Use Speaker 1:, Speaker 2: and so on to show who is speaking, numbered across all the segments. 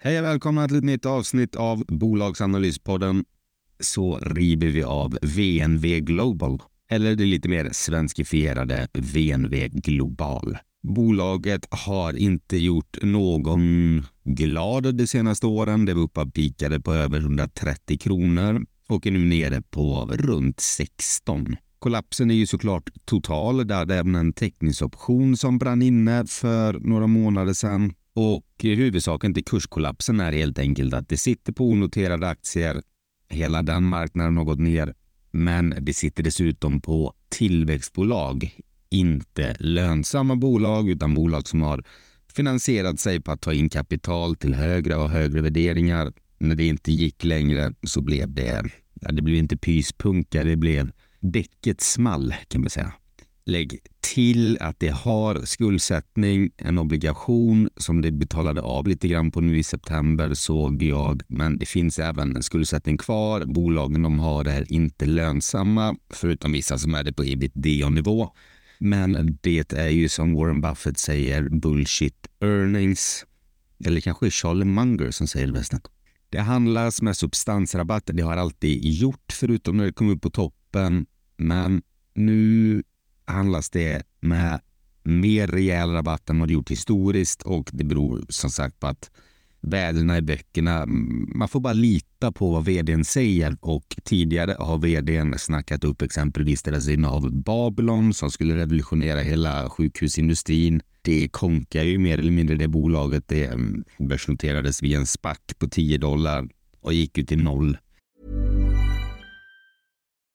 Speaker 1: Hej och välkomna till ett nytt avsnitt av Bolagsanalyspodden. Så river vi av VNV Global, eller det lite mer svenskifierade VNV Global. Bolaget har inte gjort någon glad de senaste åren. Det var uppe och pikade på över 130 kronor och är nu nere på runt 16. Kollapsen är ju såklart total. Det hade även en teckningsoption som brann inne för några månader sedan. Och eh, huvudsaken till kurskollapsen är helt enkelt att det sitter på onoterade aktier. Hela den marknaden har gått ner. Men det sitter dessutom på tillväxtbolag. Inte lönsamma bolag, utan bolag som har finansierat sig på att ta in kapital till högre och högre värderingar. När det inte gick längre så blev det, det blev inte pyspunka, det blev däcket small kan man säga. Lägg till att det har skuldsättning, en obligation som det betalade av lite grann på nu i september såg jag. Men det finns även en skuldsättning kvar. Bolagen de har är inte lönsamma, förutom vissa som är det på ebitda-nivå. Men det är ju som Warren Buffett säger bullshit earnings. Eller kanske Charlie Munger som säger det bästa. Det handlas med substansrabatter. Det har alltid gjort, förutom när det kom upp på toppen. Men nu handlas det med mer rejäl rabatt än vad det gjort historiskt och det beror som sagt på att värdena i böckerna, man får bara lita på vad vdn säger och tidigare har vdn snackat upp exempelvis deras innehav Babylon som skulle revolutionera hela sjukhusindustrin. Det konkar ju mer eller mindre det bolaget. Det mm, börsnoterades via en SPAC på 10 dollar och gick ut till noll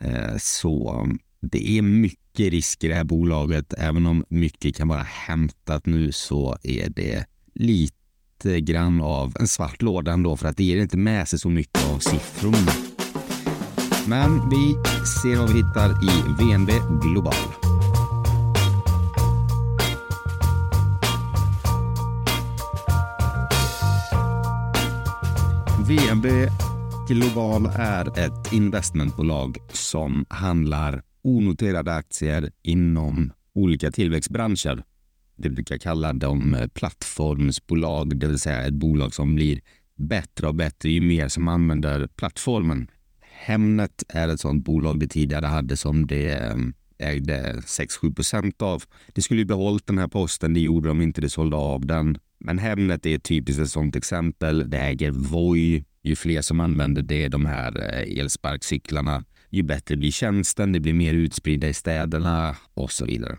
Speaker 1: Eh, så det är mycket risk i det här bolaget. Även om mycket kan vara hämtat nu så är det lite grann av en svart låda ändå för att det ger inte med sig så mycket av siffrorna. Men vi ser vad vi hittar i VNB Global. VNB Global är ett investmentbolag som handlar onoterade aktier inom olika tillväxtbranscher. Det brukar kalla dem eh, plattformsbolag, det vill säga ett bolag som blir bättre och bättre ju mer som använder plattformen. Hemnet är ett sådant bolag det tidigare hade som det eh, ägde 6-7 procent av. Det skulle ju behållit den här posten, det gjorde de inte, det sålde av den. Men Hemnet är typiskt ett sådant exempel. Det äger Voi, ju fler som använder det, de här eh, elsparkcyklarna, ju bättre blir tjänsten, det blir mer utspridda i städerna och så vidare.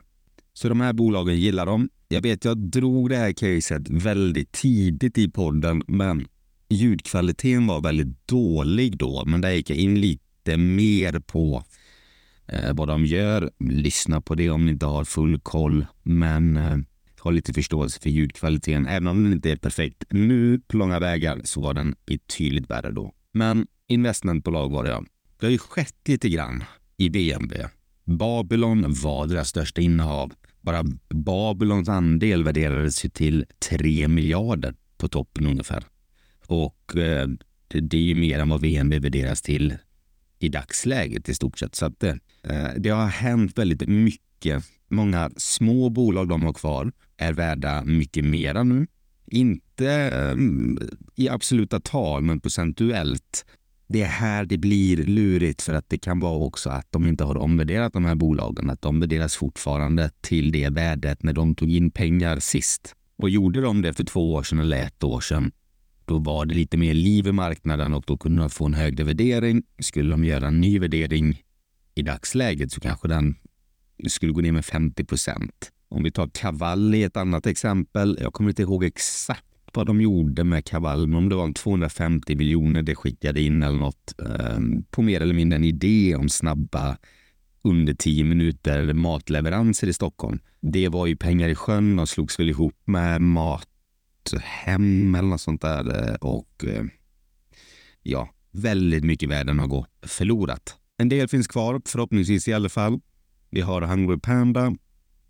Speaker 1: Så de här bolagen gillar dem. Jag vet, jag drog det här caset väldigt tidigt i podden, men ljudkvaliteten var väldigt dålig då. Men där gick jag in lite mer på eh, vad de gör. Lyssna på det om ni inte har full koll. Men eh, ha lite förståelse för ljudkvaliteten. Även om den inte är perfekt nu på långa vägar så var den betydligt värre då. Men investmentbolag var det ja. Det har ju skett lite grann i BNB. Babylon var deras största innehav. Bara Babylons andel värderades ju till 3 miljarder på toppen ungefär. Och eh, det, det är ju mer än vad VNB värderas till i dagsläget i stort sett. Så att eh, det har hänt väldigt mycket. Många små bolag de har kvar är värda mycket mera nu. Inte eh, i absoluta tal, men procentuellt. Det är här det blir lurigt för att det kan vara också att de inte har omvärderat de här bolagen. Att de värderas fortfarande till det värdet när de tog in pengar sist. Och gjorde de det för två år sedan eller ett år sedan, då var det lite mer liv i marknaden och då kunde de få en högre värdering. Skulle de göra en ny värdering i dagsläget så kanske den skulle gå ner med 50 procent. Om vi tar Cavalli, ett annat exempel. Jag kommer inte ihåg exakt vad de gjorde med Cavalli, men om det var 250 miljoner det skickade in eller något eh, på mer eller mindre en idé om snabba under 10 minuter matleveranser i Stockholm. Det var ju pengar i sjön och slogs väl ihop med Mathem eller något sånt där. Eh, och eh, ja, väldigt mycket värden har gått förlorat. En del finns kvar, förhoppningsvis i alla fall. Vi har Hungry Panda.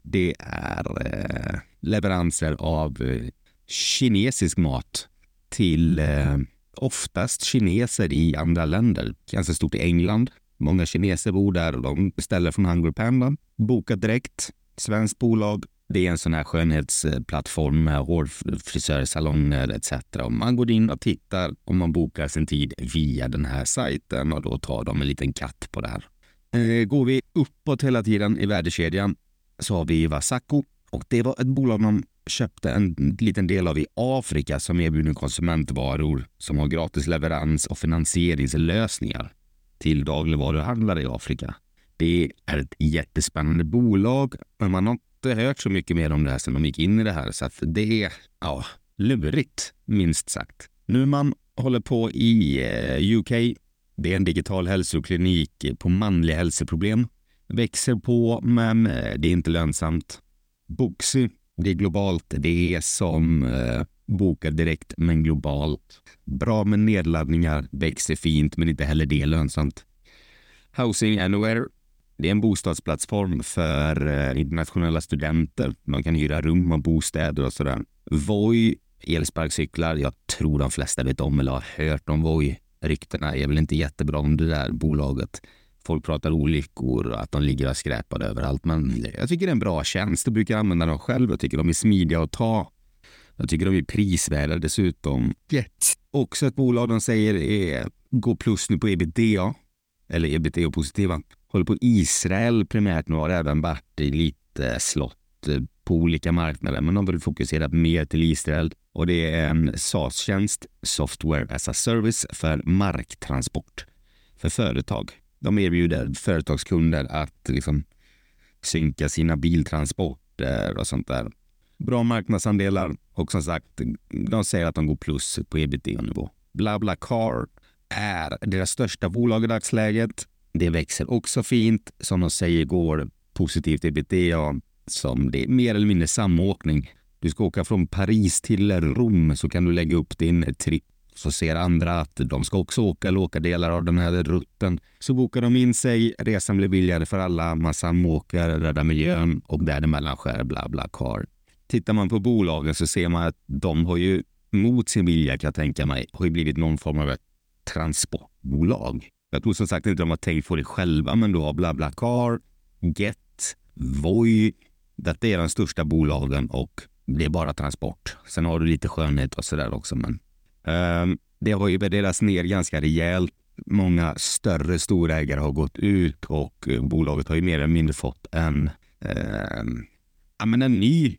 Speaker 1: Det är eh, leveranser av eh, kinesisk mat till eh, oftast kineser i andra länder. Ganska stort i England. Många kineser bor där och de beställer från Hungry Panda. Boka direkt. Svenskt bolag. Det är en sån här skönhetsplattform med hårfrisörsalonger etc. Och man går in och tittar och man bokar sin tid via den här sajten och då tar de en liten katt på det här. Eh, går vi uppåt hela tiden i värdekedjan så har vi Vasako och det var ett bolag man köpte en liten del av i Afrika som erbjuder konsumentvaror som har gratis leverans och finansieringslösningar till dagligvaruhandlare i Afrika. Det är ett jättespännande bolag, men man har inte hört så mycket mer om det här sedan de gick in i det här, så att det är ja, lurigt, minst sagt. Nu man håller på i eh, UK. Det är en digital hälsoklinik på manliga hälsoproblem. Växer på, men eh, det är inte lönsamt. Boxy, det är globalt. Det är som eh, boka direkt, men globalt. Bra med nedladdningar, växer fint, men inte heller det är lönsamt. Housing Anywhere. Det är en bostadsplattform för eh, internationella studenter. Man kan hyra rum och bostäder och sådär. Voi, elsparkcyklar. Jag tror de flesta vet om eller har hört om Voi. Ryktena är väl inte jättebra om det där bolaget. Folk pratar olyckor och att de ligger och skräpar överallt. Men jag tycker det är en bra tjänst. Jag brukar använda dem själv. Jag tycker de är smidiga att ta. Jag tycker de är prisvärda dessutom. Yes. Också ett bolag de säger är, går plus nu på ebitda. Eller ebitda positiva. Håller på Israel primärt nu har även varit i lite slott på olika marknader. Men de vill fokusera mer till Israel. Och det är en SaaS-tjänst, Software as a Service, för marktransport för företag. De erbjuder företagskunder att liksom synka sina biltransporter och sånt där. Bra marknadsandelar och som sagt, de säger att de går plus på ebitda-nivå. BlaBlaCar är deras största bolag i dagsläget. Det växer också fint. Som de säger går positivt ebitda som det är mer eller mindre samåkning. Du ska åka från Paris till Rom så kan du lägga upp din tripp så ser andra att de ska också åka eller åka delar av den här rutten. Så bokar de in sig, resan blir billigare för alla, man samåker, räddar miljön och däremellan skär bla bla car. Tittar man på bolagen så ser man att de har ju mot sin vilja kan jag tänka mig, har ju blivit någon form av ett transportbolag. Jag tror som sagt inte de har tänkt på det själva, men du har BlaBlaCar, Get, Voi. Detta är de största bolagen och det är bara transport. Sen har du lite skönhet och sådär också, men um, det har ju värderats ner ganska rejält. Många större storägare har gått ut och eh, bolaget har ju mer eller mindre fått en, um, ja, men en ny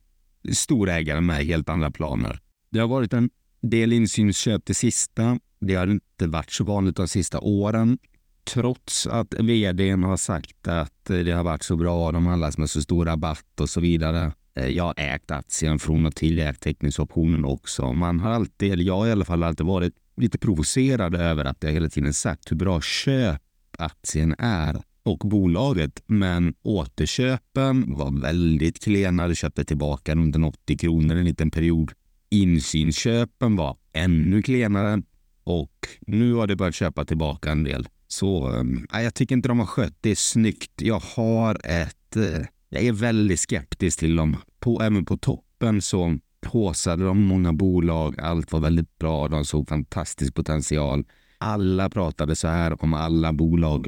Speaker 1: storägare med helt andra planer. Det har varit en del insynsköp det sista. Det har inte varit så vanligt de sista åren. Trots att vdn har sagt att eh, det har varit så bra, de handlas med så stor rabatt och så vidare. Eh, jag har ägt aktien från och till, ägt teckningsoptionen också. Man har alltid, eller jag har i alla fall alltid varit lite provocerad över att jag hela tiden sagt hur bra köp aktien är och bolaget. Men återköpen var väldigt klena. Det köpte tillbaka runt 80 kronor en liten period. Insynsköpen var ännu klenare och nu har det börjat köpa tillbaka en del. Så äh, jag tycker inte de har skött det snyggt. Jag har ett äh, jag är väldigt skeptisk till dem. På, även på toppen så haussade de många bolag. Allt var väldigt bra. De såg fantastisk potential. Alla pratade så här om alla bolag.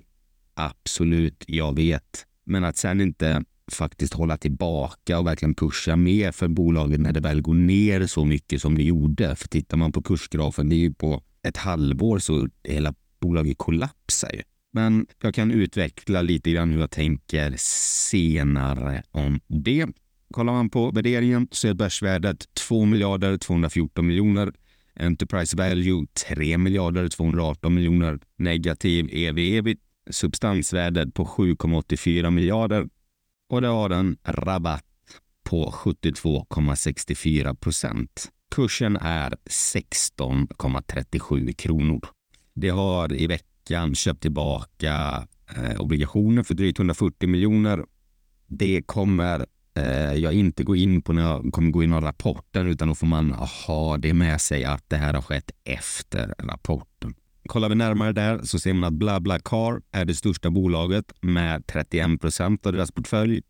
Speaker 1: Absolut, jag vet. Men att sen inte faktiskt hålla tillbaka och verkligen pusha mer för bolagen när det väl går ner så mycket som det gjorde. För tittar man på kursgrafen, det är ju på ett halvår så hela bolaget kollapsar ju. Men jag kan utveckla lite grann hur jag tänker senare om det. Kollar man på värderingen så är börsvärdet 2 miljarder 214 miljoner. Enterprise value 3 miljarder 218 miljoner. Negativ ev-ebit. Substansvärdet på 7,84 miljarder. Och det har en rabatt på 72,64 procent. Kursen är 16,37 kronor. Det har i veckan köpt tillbaka eh, obligationer för drygt 140 miljoner. Det kommer eh, jag inte gå in på när jag kommer gå in på rapporten utan då får man ha det med sig att det här har skett efter rapporten. Kollar vi närmare där så ser man att BlaBlaCar är det största bolaget med 31 procent av deras portfölj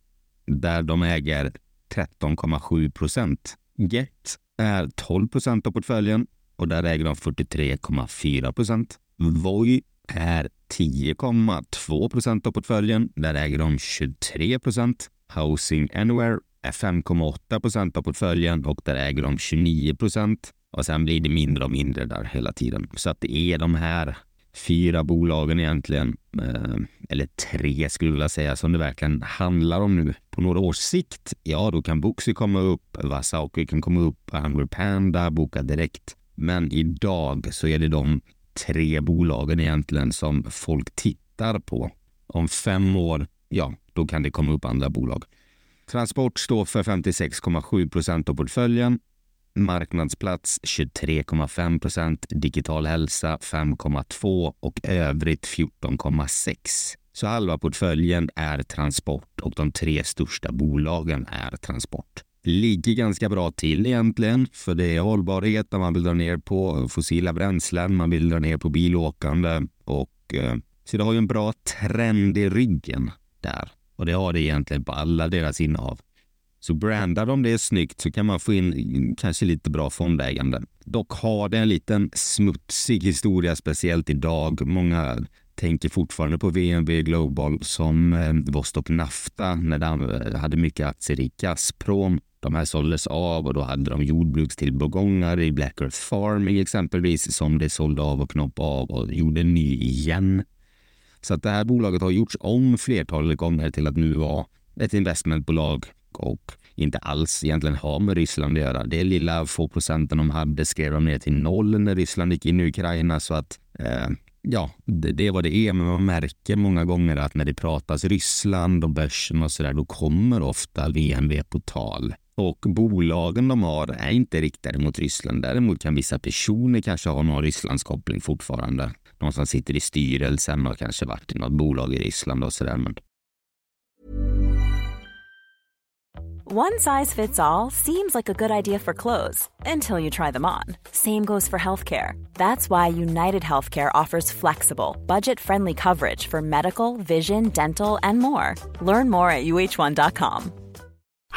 Speaker 1: där de äger 13,7 procent. Get är 12 procent av portföljen och där äger de 43,4 procent. Voi är 10,2 procent av portföljen. Där äger de 23 procent. Housing Anywhere är 5,8 procent av portföljen och där äger de 29 procent. Och sen blir det mindre och mindre där hela tiden. Så att det är de här fyra bolagen egentligen, eh, eller tre skulle jag vilja säga, som det verkligen handlar om nu. På några års sikt, ja då kan Booksy komma upp, Wasauki kan komma upp, Hungry Panda, Boka Direkt. Men idag så är det de tre bolagen egentligen som folk tittar på. Om fem år, ja, då kan det komma upp andra bolag. Transport står för 56,7 procent av portföljen marknadsplats 23,5 procent, digital hälsa 5,2 och övrigt 14,6. Så halva portföljen är transport och de tre största bolagen är transport. Ligger ganska bra till egentligen, för det är hållbarhet där man vill dra ner på eh, fossila bränslen, man vill dra ner på bilåkande och eh, så det har ju en bra trend i ryggen där. Och det har det egentligen på alla deras innehav. Så brandar de det snyggt så kan man få in kanske lite bra fondägande. Dock har det en liten smutsig historia, speciellt idag. Många tänker fortfarande på VNB Global som eh, Vostok Nafta när de hade mycket aktier i Gazprom. De här såldes av och då hade de jordbrukstillgångar i Black Earth Farming exempelvis som de sålde av och knoppade av och gjorde ny igen. Så att det här bolaget har gjorts om flertalet gånger till att nu vara ett investmentbolag och inte alls egentligen har med Ryssland att göra. Det lilla få procenten de hade skrev de ner till noll när Ryssland gick in i Ukraina så att eh, ja, det, det är vad det är. Men man märker många gånger att när det pratas Ryssland och börsen och så där, då kommer ofta VNV på tal. Och bolagen de har är inte riktade mot Ryssland. Däremot kan vissa personer kanske ha någon Rysslandskoppling fortfarande. Någon som sitter i styrelsen och kanske varit i något bolag i Ryssland och sådär. Men
Speaker 2: One size fits all seems like a good idea for clothes until you try them on. Same goes for healthcare. That's why United Healthcare offers flexible, budget friendly coverage for medical, vision, dental, and more. Learn more at uh1.com.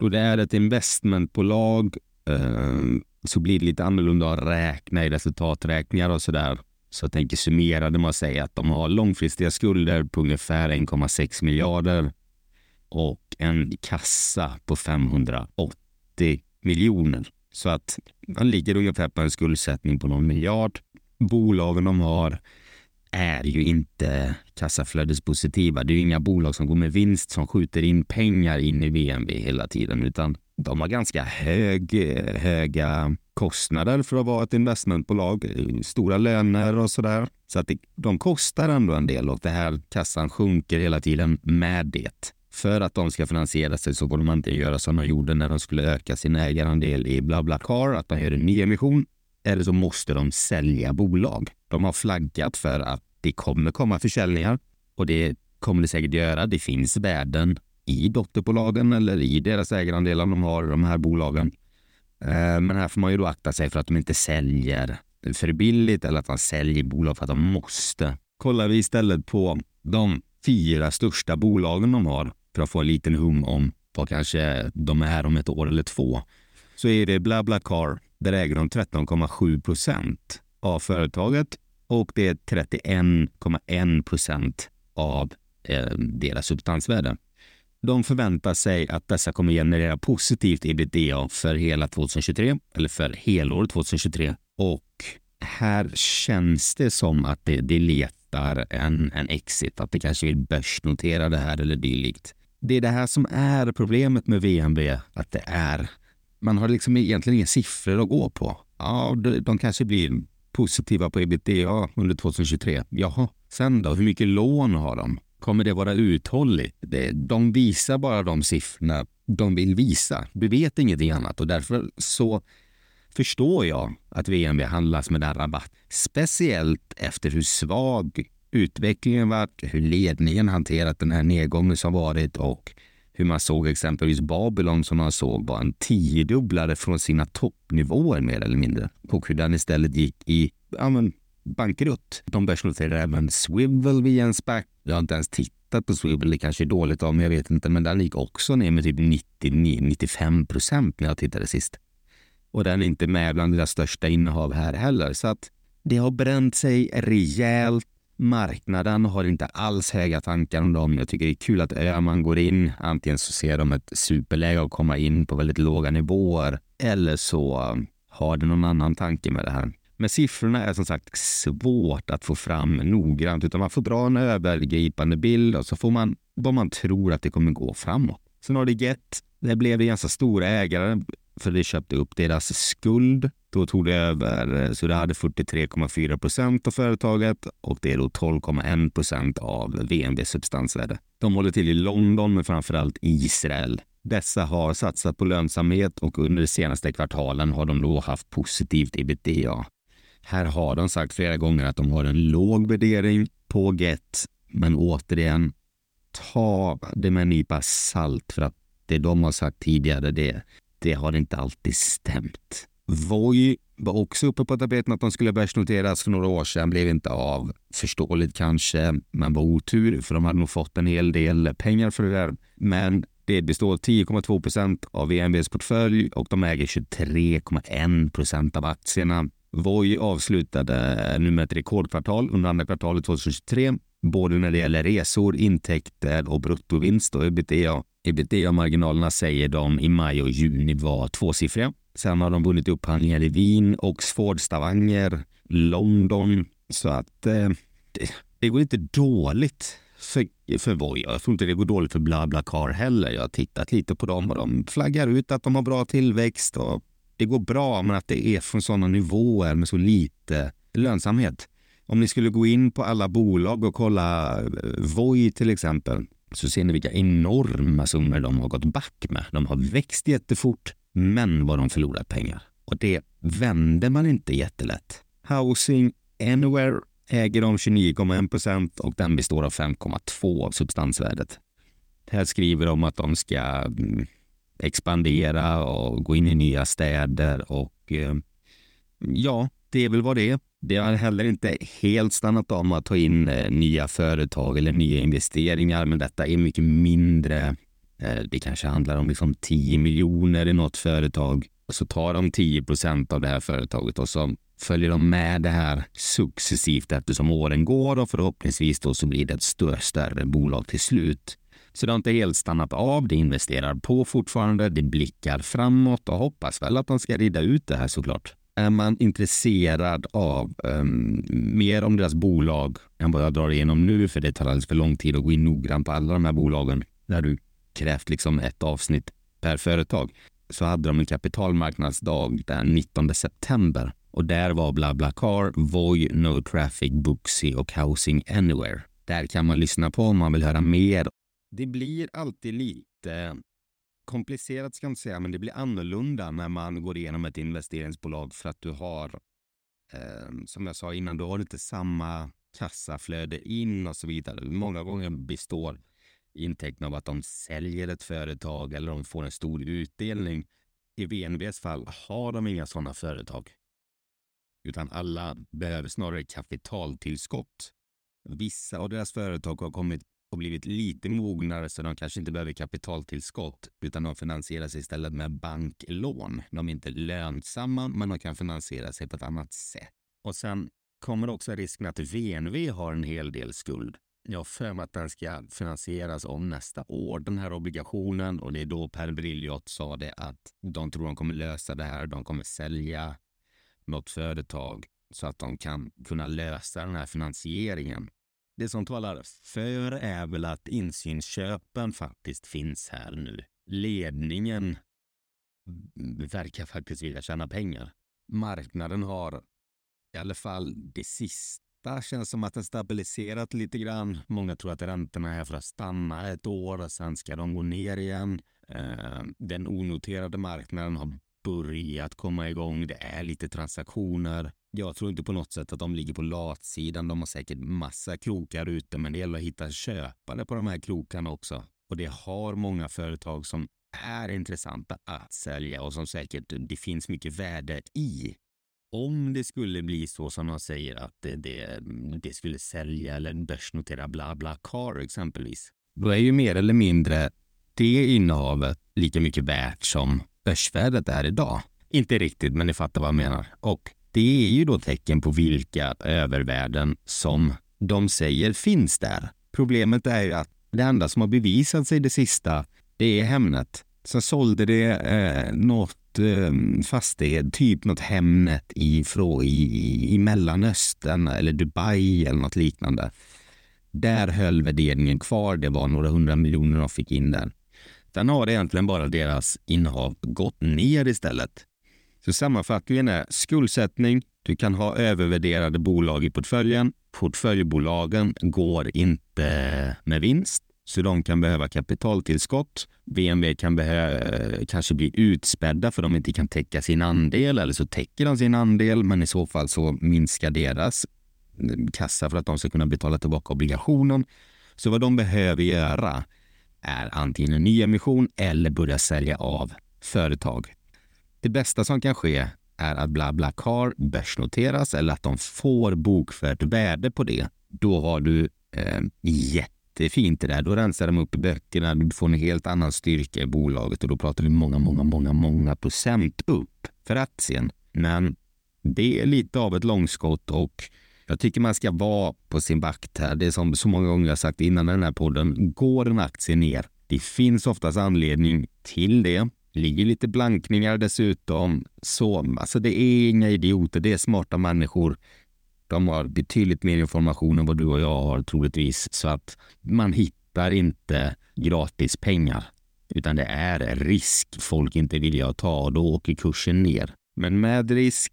Speaker 1: Då det är ett investmentbolag eh, så blir det lite annorlunda att räkna i resultaträkningar och sådär. Så jag tänker summera det med att säga att de har långfristiga skulder på ungefär 1,6 miljarder och en kassa på 580 miljoner. Så att man ligger ungefär på en skuldsättning på någon miljard. Bolagen de har är ju inte kassaflödespositiva. Det är ju inga bolag som går med vinst som skjuter in pengar in i VNV hela tiden, utan de har ganska hög, höga kostnader för att vara ett investmentbolag. Stora löner och sådär. Så att det, de kostar ändå en del och det här kassan sjunker hela tiden med det. För att de ska finansiera sig så får de inte göra som de gjorde när de skulle öka sin ägarandel i BlaBlaCar, att de gör en nyemission. Eller så måste de sälja bolag. De har flaggat för att det kommer komma försäljningar och det kommer det säkert göra. Det finns värden i dotterbolagen eller i deras ägarandelar de har, de här bolagen. Eh, men här får man ju då akta sig för att de inte säljer för billigt eller att man säljer bolag för att de måste. Kollar vi istället på de fyra största bolagen de har för att få en liten hum om vad kanske de är om ett år eller två, så är det BlaBlaCar. Där äger de 13,7 procent av företaget och det är 31,1 procent av eh, deras substansvärde. De förväntar sig att dessa kommer generera positivt ebitda för hela 2023 eller för helåret 2023 och här känns det som att det, det letar en, en exit, att det kanske vill börsnotera det här eller dylikt. Det är det här som är problemet med VNB, att det är man har liksom egentligen inga siffror att gå på. Ja, de, de kanske blir positiva på ebitda under 2023. Jaha, sen då? Hur mycket lån har de? Kommer det vara uthålligt? De visar bara de siffrorna de vill visa. Du vet ingenting annat och därför så förstår jag att VM handlas med den rabatt. Speciellt efter hur svag utvecklingen varit, hur ledningen hanterat den här nedgången som varit och hur man såg exempelvis Babylon som man såg var en tiodubblare från sina toppnivåer mer eller mindre. Och hur den istället gick i ja, men, bankrutt. De börsnoterade även Swivel via en SPAC. Jag har inte ens tittat på Swivel, det kanske är dåligt av mig, jag vet inte, men den gick också ner med typ 90-95 procent när jag tittade sist. Och den är inte med bland deras största innehav här heller, så att det har bränt sig rejält Marknaden har inte alls höga tankar om dem. Jag tycker det är kul att Öhman går in. Antingen så ser de ett superläge att komma in på väldigt låga nivåer eller så har det någon annan tanke med det här. Men siffrorna är som sagt svårt att få fram noggrant, utan man får dra en övergripande bild och så får man vad man tror att det kommer gå framåt. Sen har det gett. Det blev en ganska stora ägare för det köpte upp deras skuld. Då tog det över, så det hade 43,4 procent av företaget och det är då 12,1 procent av VNV substansvärde. De håller till i London, men framförallt Israel. Dessa har satsat på lönsamhet och under de senaste kvartalen har de då haft positivt ebitda. Här har de sagt flera gånger att de har en låg värdering på Get, men återigen, ta det med en nypa salt för att det de har sagt tidigare, det, det har inte alltid stämt. Voi var också uppe på tapeten att de skulle börsnoteras för några år sedan, blev inte av. Förståeligt kanske, men var otur för de hade nog fått en hel del pengar för det där. Men det består 10,2 procent av VNVs portfölj och de äger 23,1 procent av aktierna. Voi avslutade nu med ett rekordkvartal under andra kvartalet 2023, både när det gäller resor, intäkter och bruttovinst och ebitda. Ebitda-marginalerna säger de i maj och juni var tvåsiffriga. Sen har de vunnit upphandlingar i Wien, Oxford, Stavanger, London. Så att eh, det, det, går inte dåligt för, för Voi. Jag tror inte det går dåligt för BlaBlaCar heller. Jag har tittat lite på dem och de flaggar ut att de har bra tillväxt och det går bra, men att det är från sådana nivåer med så lite lönsamhet. Om ni skulle gå in på alla bolag och kolla eh, Voi till exempel så ser ni vilka enorma summor de har gått back med. De har växt jättefort, men vad de förlorat pengar. Och det vänder man inte jättelätt. Housing Anywhere äger de 29,1 procent och den består av 5,2 av substansvärdet. Här skriver de att de ska mm, expandera och gå in i nya städer och eh, ja, det är väl vad det är. Det har heller inte helt stannat av med att ta in eh, nya företag eller nya investeringar, men detta är mycket mindre. Eh, det kanske handlar om liksom 10 miljoner i något företag och så tar de 10 procent av det här företaget och så följer de med det här successivt eftersom åren går och förhoppningsvis då så blir det ett större, större bolag till slut. Så det har inte helt stannat av. Det investerar på fortfarande. Det blickar framåt och hoppas väl att de ska rida ut det här såklart. Är man intresserad av um, mer om deras bolag än vad jag drar igenom nu, för det tar alldeles för lång tid att gå in noggrant på alla de här bolagen, där du krävt liksom ett avsnitt per företag, så hade de en kapitalmarknadsdag den 19 september och där var BlaBlaCar, Voi, No Traffic, Booksy och Housing Anywhere. Där kan man lyssna på om man vill höra mer. Det blir alltid lite komplicerat ska jag inte säga, men det blir annorlunda när man går igenom ett investeringsbolag för att du har, eh, som jag sa innan, du har inte samma kassaflöde in och så vidare. Många gånger består intäkten av att de säljer ett företag eller de får en stor utdelning. I VNVs fall har de inga sådana företag. Utan alla behöver snarare kapitaltillskott. Vissa av deras företag har kommit och blivit lite mognare så de kanske inte behöver kapitaltillskott utan de finansierar sig istället med banklån. De är inte lönsamma men de kan finansiera sig på ett annat sätt. Och sen kommer också risken att VNV har en hel del skuld. Jag har för mig att den ska finansieras om nästa år, den här obligationen. Och det är då Per Brilliot sa det att de tror de kommer lösa det här. De kommer sälja något företag så att de kan kunna lösa den här finansieringen. Det som talar för är väl att insynsköpen faktiskt finns här nu. Ledningen verkar faktiskt vilja tjäna pengar. Marknaden har i alla fall det sista känns som att den stabiliserat lite grann. Många tror att räntorna är för att stanna ett år och sen ska de gå ner igen. Eh, den onoterade marknaden har börjat komma igång. Det är lite transaktioner. Jag tror inte på något sätt att de ligger på latsidan. De har säkert massa krokar ute, men det gäller att hitta köpare på de här krokarna också. Och det har många företag som är intressanta att sälja och som säkert det finns mycket värde i. Om det skulle bli så som de säger att det, det, det skulle sälja eller börsnotera bla bla car exempelvis. Då är ju mer eller mindre det innehavet lika mycket värt som börsvärdet är idag. Inte riktigt, men ni fattar vad jag menar. Och det är ju då tecken på vilka övervärden som de säger finns där. Problemet är ju att det enda som har bevisat sig det sista, det är Hemnet. Så sålde det eh, något eh, fastighet, typ något Hemnet i, i, i Mellanöstern eller Dubai eller något liknande. Där höll värderingen kvar. Det var några hundra miljoner de fick in där. Sen har egentligen bara deras innehav gått ner istället. Så sammanfattningen är skuldsättning, du kan ha övervärderade bolag i portföljen. Portföljbolagen går inte med vinst, så de kan behöva kapitaltillskott. BMW kan behöva, eh, kanske bli utspädda för de inte kan täcka sin andel, eller så täcker de sin andel, men i så fall så minskar deras mm, kassa för att de ska kunna betala tillbaka obligationen. Så vad de behöver göra är antingen en nyemission eller börja sälja av företag. Det bästa som kan ske är att BlaBlaCar börsnoteras eller att de får bokfört värde på det. Då har du eh, jättefint det där. Då rensar de upp i böckerna. Du får en helt annan styrka i bolaget och då pratar vi många, många, många, många procent upp för aktien. Men det är lite av ett långskott och jag tycker man ska vara på sin vakt här. Det är som så många gånger jag sagt innan den här podden. Går en aktie ner? Det finns oftast anledning till det. Ligger lite blankningar dessutom. Så alltså det är inga idioter. Det är smarta människor. De har betydligt mer information än vad du och jag har troligtvis. Så att man hittar inte gratis pengar. Utan det är risk folk inte vill ta och då åker kursen ner. Men med risk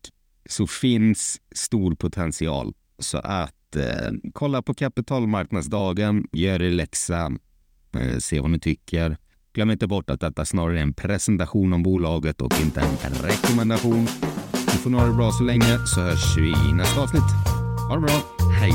Speaker 1: så finns stor potential. Så att eh, kolla på kapitalmarknadsdagen, gör er läxa, eh, se vad ni tycker. Glöm inte bort att detta snarare är en presentation om bolaget och inte en rekommendation. Ni får ha det bra så länge så hörs vi i nästa avsnitt. Ha det bra. Hej!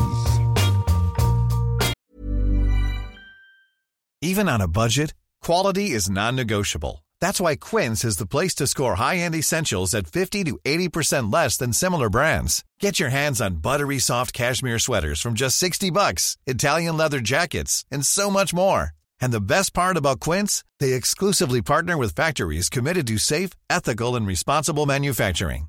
Speaker 3: Even on a budget, quality is non-negotiable. That's why Quince is the place to score high-end essentials at 50 to 80% less than similar brands. Get your hands on buttery soft cashmere sweaters from just 60 bucks, Italian leather jackets, and so much more. And the best part about Quince, they exclusively partner with factories committed to safe, ethical, and responsible manufacturing.